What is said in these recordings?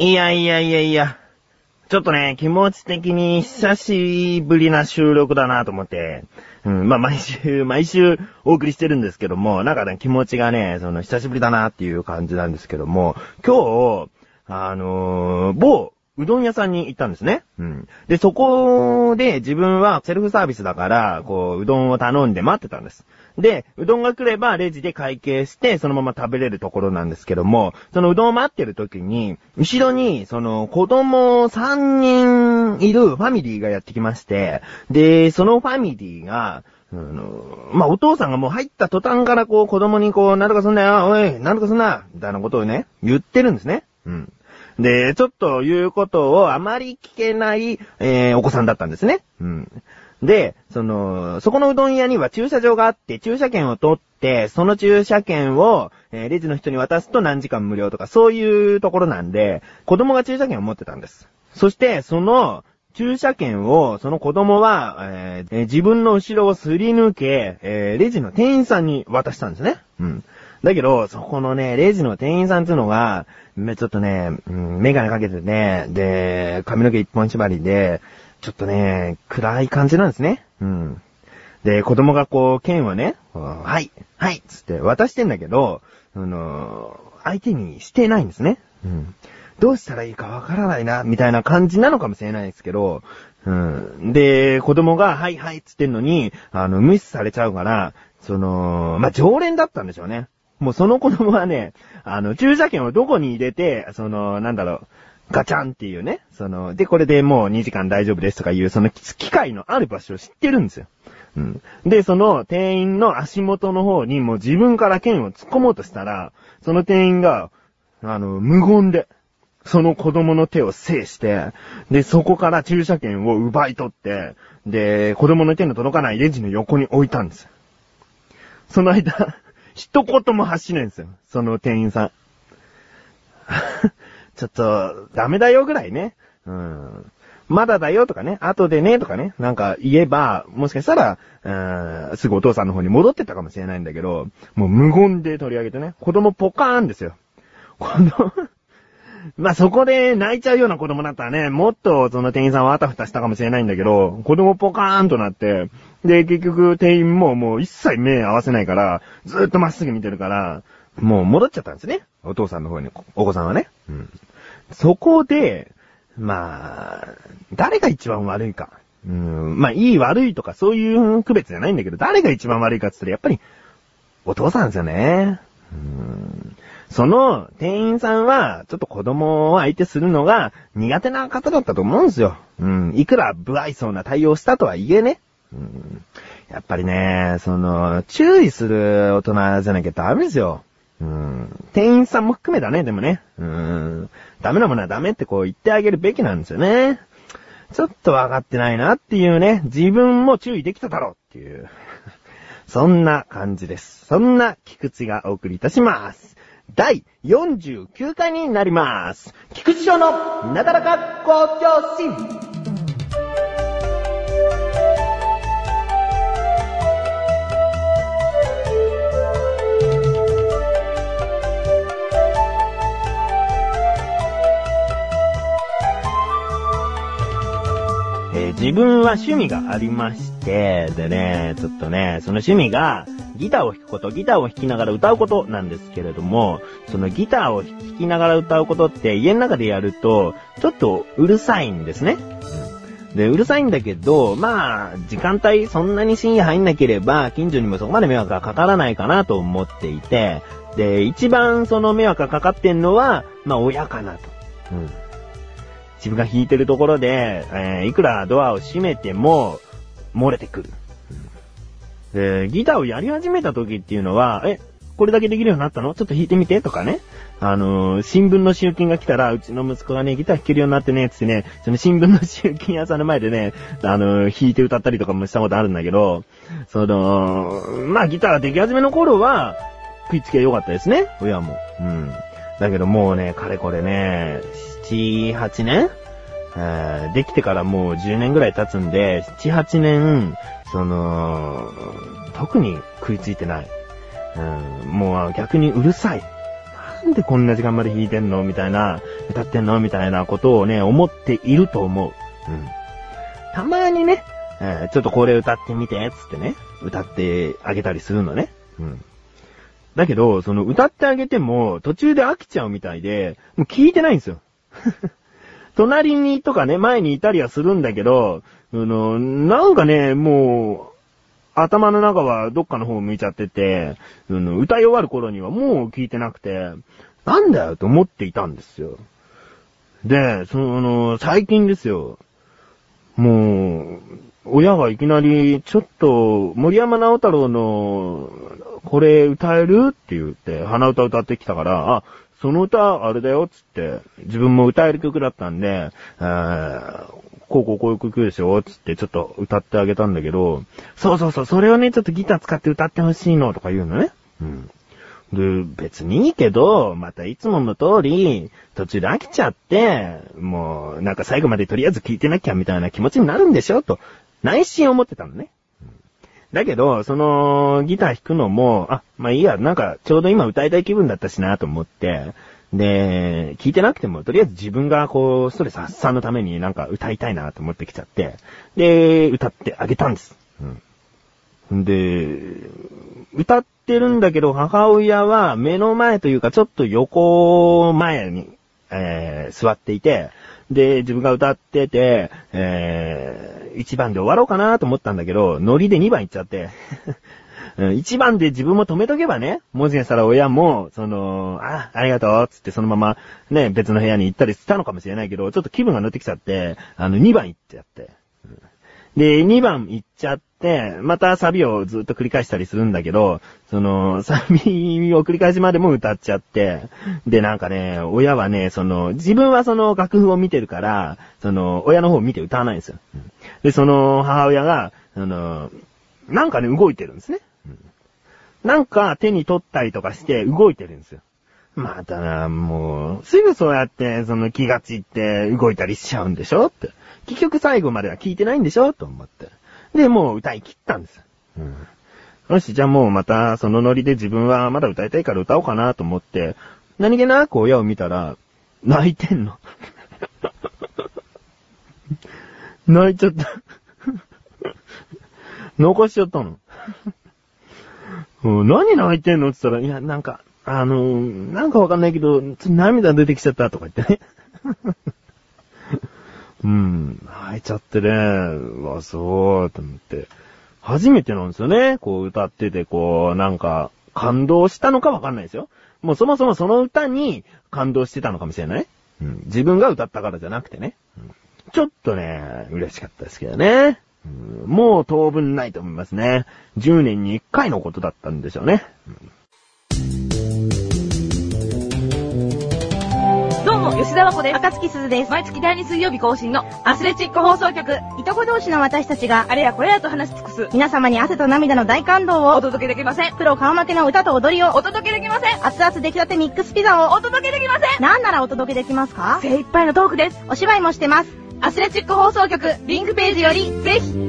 いやいやいやいや。ちょっとね、気持ち的に久しぶりな収録だなと思って、うん、まあ毎週、毎週お送りしてるんですけども、なんかね、気持ちがね、その久しぶりだなっていう感じなんですけども、今日、あのー某、うどん屋さんに行ったんですね。うん。で、そこで自分はセルフサービスだから、こう、うどんを頼んで待ってたんです。で、うどんが来ればレジで会計して、そのまま食べれるところなんですけども、そのうどんを待ってる時に、後ろに、その子供3人いるファミリーがやってきまして、で、そのファミリーが、あの、まあ、お父さんがもう入った途端からこう子供にこう、なんとかすんなよ、おい、なんとかすんな、みたいなことをね、言ってるんですね。うん。で、ちょっと言うことをあまり聞けない、えーお子さんだったんですね。うん。で、その、そこのうどん屋には駐車場があって、駐車券を取って、その駐車券を、えーレジの人に渡すと何時間無料とか、そういうところなんで、子供が駐車券を持ってたんです。そして、その、駐車券を、その子供は、えー自分の後ろをすり抜け、えーレジの店員さんに渡したんですね。うん。だけど、そこのね、レジの店員さんっていうのが、ちょっとね、メガネかけてね、で、髪の毛一本縛りで、ちょっとね、暗い感じなんですね。うん。で、子供がこう、剣をね、はい、はい、つって渡してんだけど、あの、相手にしてないんですね。うん。どうしたらいいかわからないな、みたいな感じなのかもしれないですけど、うん。で、子供が、はい、はい、つってんのに、あの、無視されちゃうから、その、まあ、常連だったんでしょうね。もうその子供はね、あの、駐車券をどこに入れて、その、なんだろう、ガチャンっていうね、その、で、これでもう2時間大丈夫ですとかいう、その機械のある場所を知ってるんですよ。うん。で、その店員の足元の方にもう自分から剣を突っ込もうとしたら、その店員が、あの、無言で、その子供の手を制して、で、そこから駐車券を奪い取って、で、子供の手の届かないレジの横に置いたんです。その間、一言も発しないんですよ。その店員さん。ちょっと、ダメだよぐらいね。うん。まだだよとかね、後でねとかね、なんか言えば、もしかしたら、うん、すぐお父さんの方に戻ってたかもしれないんだけど、もう無言で取り上げてね、子供ポカーンですよ。この、まあ、そこで泣いちゃうような子供だったらね、もっとその店員さんはあたふたしたかもしれないんだけど、子供ポカーンとなって、で、結局店員ももう一切目合わせないから、ずっとまっすぐ見てるから、もう戻っちゃったんですね。お父さんの方に、お子さんはね。うん。そこで、まあ、誰が一番悪いか。うん、まあ、いい悪いとかそういう区別じゃないんだけど、誰が一番悪いかって言ったら、やっぱり、お父さんですよね。うんその店員さんは、ちょっと子供を相手するのが苦手な方だったと思うんですよ。うん。いくら不愛想な対応したとはいえね。うん。やっぱりね、その、注意する大人じゃなきゃダメですよ。うん。店員さんも含めだね、でもね。うん。ダメなものはダメってこう言ってあげるべきなんですよね。ちょっと分かってないなっていうね、自分も注意できただろうっていう。そんな感じです。そんな菊池がお送りいたします。第49回になります。菊池賞のなだらか向上心。えー自分は趣味がありまして、でね、ちょっとね、その趣味が、ギターを弾くこと、ギターを弾きながら歌うことなんですけれども、そのギターを弾きながら歌うことって家の中でやると、ちょっとうるさいんですね。うんで、うるさいんだけど、まあ、時間帯そんなに深夜入んなければ、近所にもそこまで迷惑がかからないかなと思っていて、で、一番その迷惑がかかってんのは、まあ、親かなと。うん。自分が弾いてるところで、えーいくらドアを閉めても、漏れてくる。で、ギターをやり始めた時っていうのは、え、これだけできるようになったの？ちょっと弾いてみてとかね。あのー新聞の集金が来たら、うちの息子がね、ギター弾けるようになってね、つってね、その新聞の集金屋さんの前でね、あのー弾いて歌ったりとかもしたことあるんだけど、その、まあギターができ始めの頃は、食いつきが良かったですね、親も。うん。だけどもうね、かれこれね、7、8年？えーできてからもう10年ぐらい経つんで、7、8年、その、特に食いついてない。うん、もう逆にうるさい。なんでこんな時間まで弾いてんのみたいな歌ってんのみたいなことをね、思っていると思う。うん。たまにね、えー、ちょっとこれ歌ってみて、つってね、歌ってあげたりするのね。うん。だけど、その歌ってあげても途中で飽きちゃうみたいで、もう聞いてないんですよ。隣にとかね、前にいたりはするんだけど、あの、なんかね、もう、頭の中はどっかの方向いちゃってて、あの歌い終わる頃にはもう聞いてなくて、なんだよと思っていたんですよ。で、その、最近ですよ。もう、親がいきなり、ちょっと、森山直太朗の、これ歌える？って言って、鼻歌歌ってきたから、あ、その歌、あれだよ、つって、自分も歌える曲だったんで、こうこうこういう曲でしょつってちょっと歌ってあげたんだけど、そうそうそう、それをね、ちょっとギター使って歌ってほしいのとか言うのね。うん。で、別にいいけど、またいつもの通り、途中で飽きちゃって、もう、なんか最後までとりあえず聴いてなきゃみたいな気持ちになるんでしょと、内心思ってたのね。だけど、その、ギター弾くのも、あ、まあいいや、なんか、ちょうど今歌いたい気分だったしなと思って、で、聞いてなくても、とりあえず自分がこう、ストレス発散のためになんか歌いたいなと思ってきちゃって、で、歌ってあげたんです。うん。で、歌ってるんだけど、母親は目の前というか、ちょっと横前に、えー、座っていて、で、自分が歌ってて、えー、1番で終わろうかなと思ったんだけど、ノリで2番行っちゃって 1番で自分も止めとけばね、もしかしたら親も、その、あ、ありがとう、つってそのまま、ね、別の部屋に行ったりしたのかもしれないけど、ちょっと気分が乗ってきちゃって、あの、2番行っちゃって。で、2番行っちゃって、またサビをずっと繰り返したりするんだけど、その、サビを繰り返しまでも歌っちゃって、で、なんかね、親はね、その、自分はその楽譜を見てるから、その、親の方を見て歌わないんですよ。で、その、母親が、その、なんかね、動いてるんですね。なんか手に取ったりとかして動いてるんですよ。またな、もう、すぐそうやって、その気がついて動いたりしちゃうんでしょって。結局最後までは聞いてないんでしょと思って。で、もう歌い切ったんです。うん。よし、じゃあもうまたそのノリで自分はまだ歌いたいから歌おうかなと思って、何気なく親を見たら、泣いてんの。泣いちゃった。残しちゃったの。何泣いてんのって言ったら、いや、なんか、あのー、なんかわかんないけど、涙出てきちゃったとか言ってね。うん、泣いちゃってね、うわ、そう、と思って。初めてなんですよね。こう歌ってて、こう、なんか、感動したのかわかんないですよ。もうそもそもその歌に感動してたのかもしれない。うん、自分が歌ったからじゃなくてね。うん、ちょっとね、嬉しかったですけどね。うん、もう当分ないと思いますね。10年に1回のことだったんでしょうね。うん吉田和子です。赤月鈴です。毎月第2水曜日更新のアスレチック放送局。いとこ同士の私たちが、あれやこれやと話し尽くす。皆様に汗と涙の大感動をお届けできません。プロ顔負けの歌と踊りをお届けできません。熱々出来立てミックスピザをお届けできません。なんならお届けできますか？精一杯のトークです。お芝居もしてます。アスレチック放送局、リンクページより、ぜひ。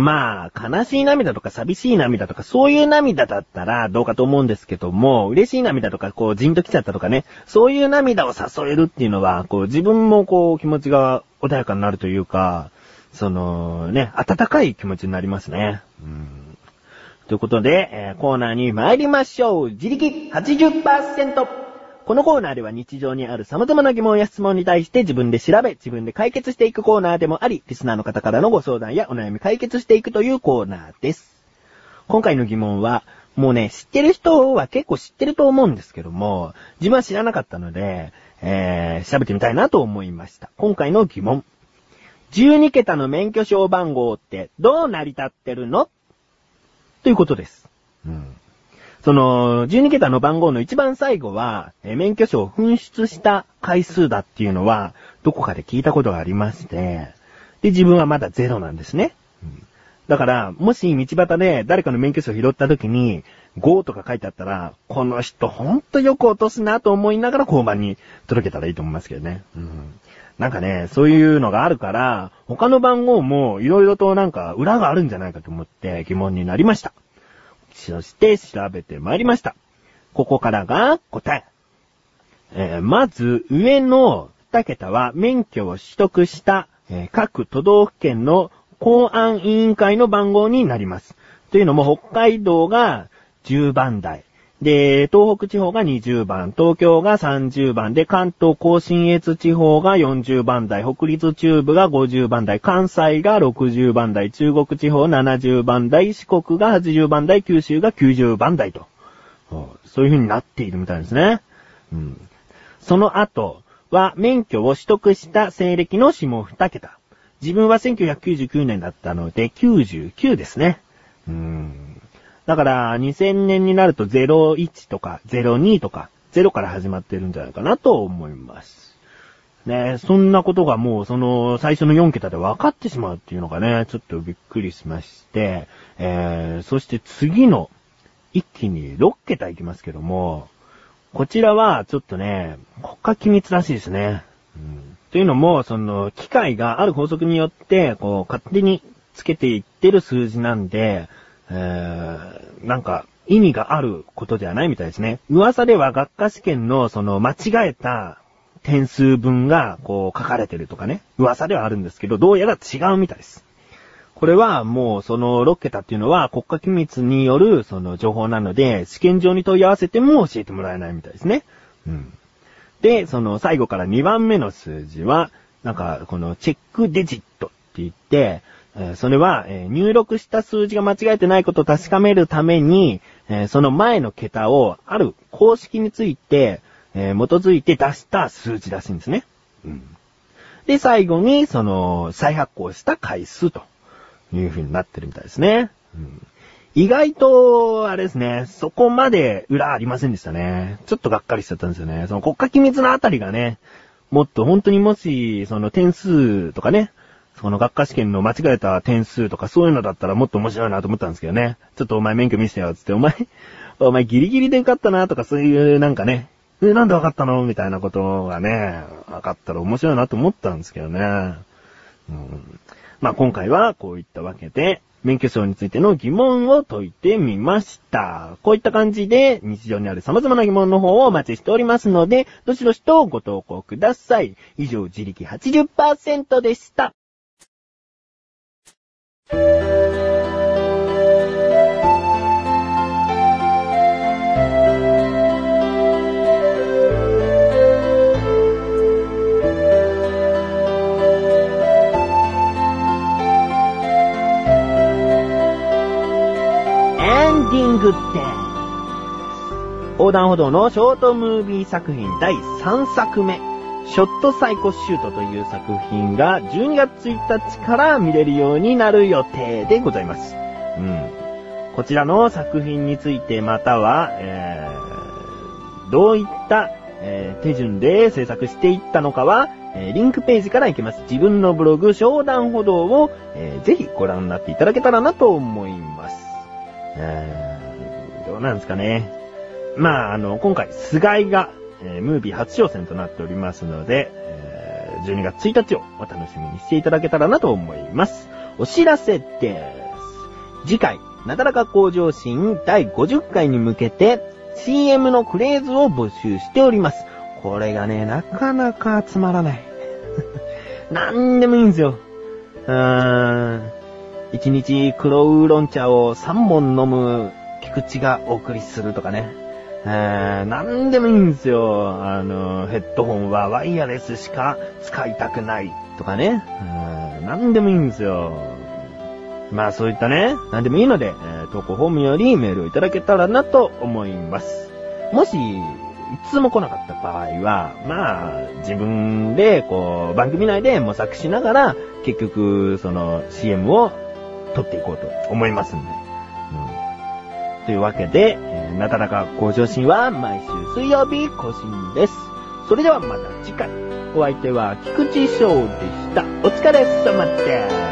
まあ、悲しい涙とか寂しい涙とかそういう涙だったらどうかと思うんですけども、嬉しい涙とかこうじんときちゃったとかね、そういう涙を誘えるっていうのは、こう自分もこう気持ちが穏やかになるというか、そのね、温かい気持ちになりますね。うん。ということで、えー、コーナーに参りましょう。自力80%。このコーナーでは日常にある様々な疑問や質問に対して自分で調べ、自分で解決していくコーナーでもあり、リスナーの方からのご相談やお悩み解決していくというコーナーです。今回の疑問は、もうね、知ってる人は結構知ってると思うんですけども、自分は知らなかったので、えー、調べてみたいなと思いました。今回の疑問。12桁の免許証番号ってどう成り立ってるの？ということです。その、12桁の番号の一番最後は、え免許証を紛失した回数だっていうのは、どこかで聞いたことがありまして、で、自分はまだゼロなんですね。うん、だから、もし道端で誰かの免許証を拾った時に、5とか書いてあったら、この人ほんとよく落とすなと思いながら交番に届けたらいいと思いますけどね。うん、なんかね、そういうのがあるから、他の番号も色々となんか裏があるんじゃないかと思って疑問になりました。そして調べてまいりました。ここからが答え。えーまず、上の2桁は免許を取得した、えー各都道府県の公安委員会の番号になります。というのも北海道が10番台。で、東北地方が20番、東京が30番で、関東甲信越地方が40番台、北陸中部が50番台、関西が60番台、中国地方70番台、四国が80番台、九州が90番台と。そういう風になっているみたいですね。うん。その後は免許を取得した西暦の下2桁。自分は1999年だったので99ですね。うん。だから2000年になると01とか02とか0から始まってるんじゃないかなと思います。ねそんなことがもうその最初の4桁で分かってしまうっていうのがね、ちょっとびっくりしまして、えー、そして次の一気に6桁いきますけども、こちらはちょっとね、国家機密らしいですね。うん、というのも、その、機械がある法則によって、こう、勝手につけていってる数字なんで、えー、なんか、意味があることではないみたいですね。噂では学科試験のその間違えた点数分がこう書かれてるとかね。噂ではあるんですけど、どうやら違うみたいです。これはもうその6桁っていうのは国家機密によるその情報なので、試験場に問い合わせても教えてもらえないみたいですね。うん。で、その最後から2番目の数字は、なんかこのチェックデジットって言って、それは、えー入力した数字が間違えてないことを確かめるために、えーその前の桁をある公式について、えー基づいて出した数字らしいんですね。うん。で、最後に、その、再発行した回数という風になってるみたいですね。うん、意外と、あれですね、そこまで裏ありませんでしたね。ちょっとがっかりしちゃったんですよね。その国家機密のあたりがね、もっと本当にもし、その点数とかね、その学科試験の間違えた点数とかそういうのだったらもっと面白いなと思ったんですけどね。ちょっとお前免許見せてよ、つって、お前、お前ギリギリで受かったなとかそういうなんかね、え、なんで分かったのみたいなことがね、分かったら面白いなと思ったんですけどね。うん、まあ今回はこういったわけで、免許証についての疑問を解いてみました。こういった感じで日常にある様々な疑問の方をお待ちしておりますので、どしどしとご投稿ください。以上、自力80%でした。ディングです。横断歩道のショートムービー作品第3作目、ショットサイコシュートという作品が12月1日から見れるようになる予定でございます。うん。こちらの作品についてまたは、えー、どういった、えー手順で制作していったのかは、えーリンクページから行けます。自分のブログ、商談歩道を、えーぜひご覧になっていただけたらなと思います。えーどうなんですかね。まあ、あの、今回、菅井が、えームービー初挑戦となっておりますので、えー12月1日をお楽しみにしていただけたらなと思います。お知らせです。次回、なだらか向上心第50回に向けて、CM のフレーズを募集しております。これがね、なかなかつまらない。なんでもいいんですよ。うーん。一日黒ウーロン茶を3本飲む菊池がお送りするとかね。えー、なんでもいいんですよ。あの、ヘッドホンはワイヤレスしか使いたくないとかね。うんなんでもいいんですよ。まあそういったね、なんでもいいので、えー投稿フォームよりメールをいただけたらなと思います。もし、いつも来なかった場合は、まあ、自分で、こう、番組内で模索しながら、結局、その CM を撮っていこうと思いますんで。うん。というわけで、なだらか向上心は毎週水曜日更新です。それではまた次回。お相手は菊池翔でした。お疲れ様です。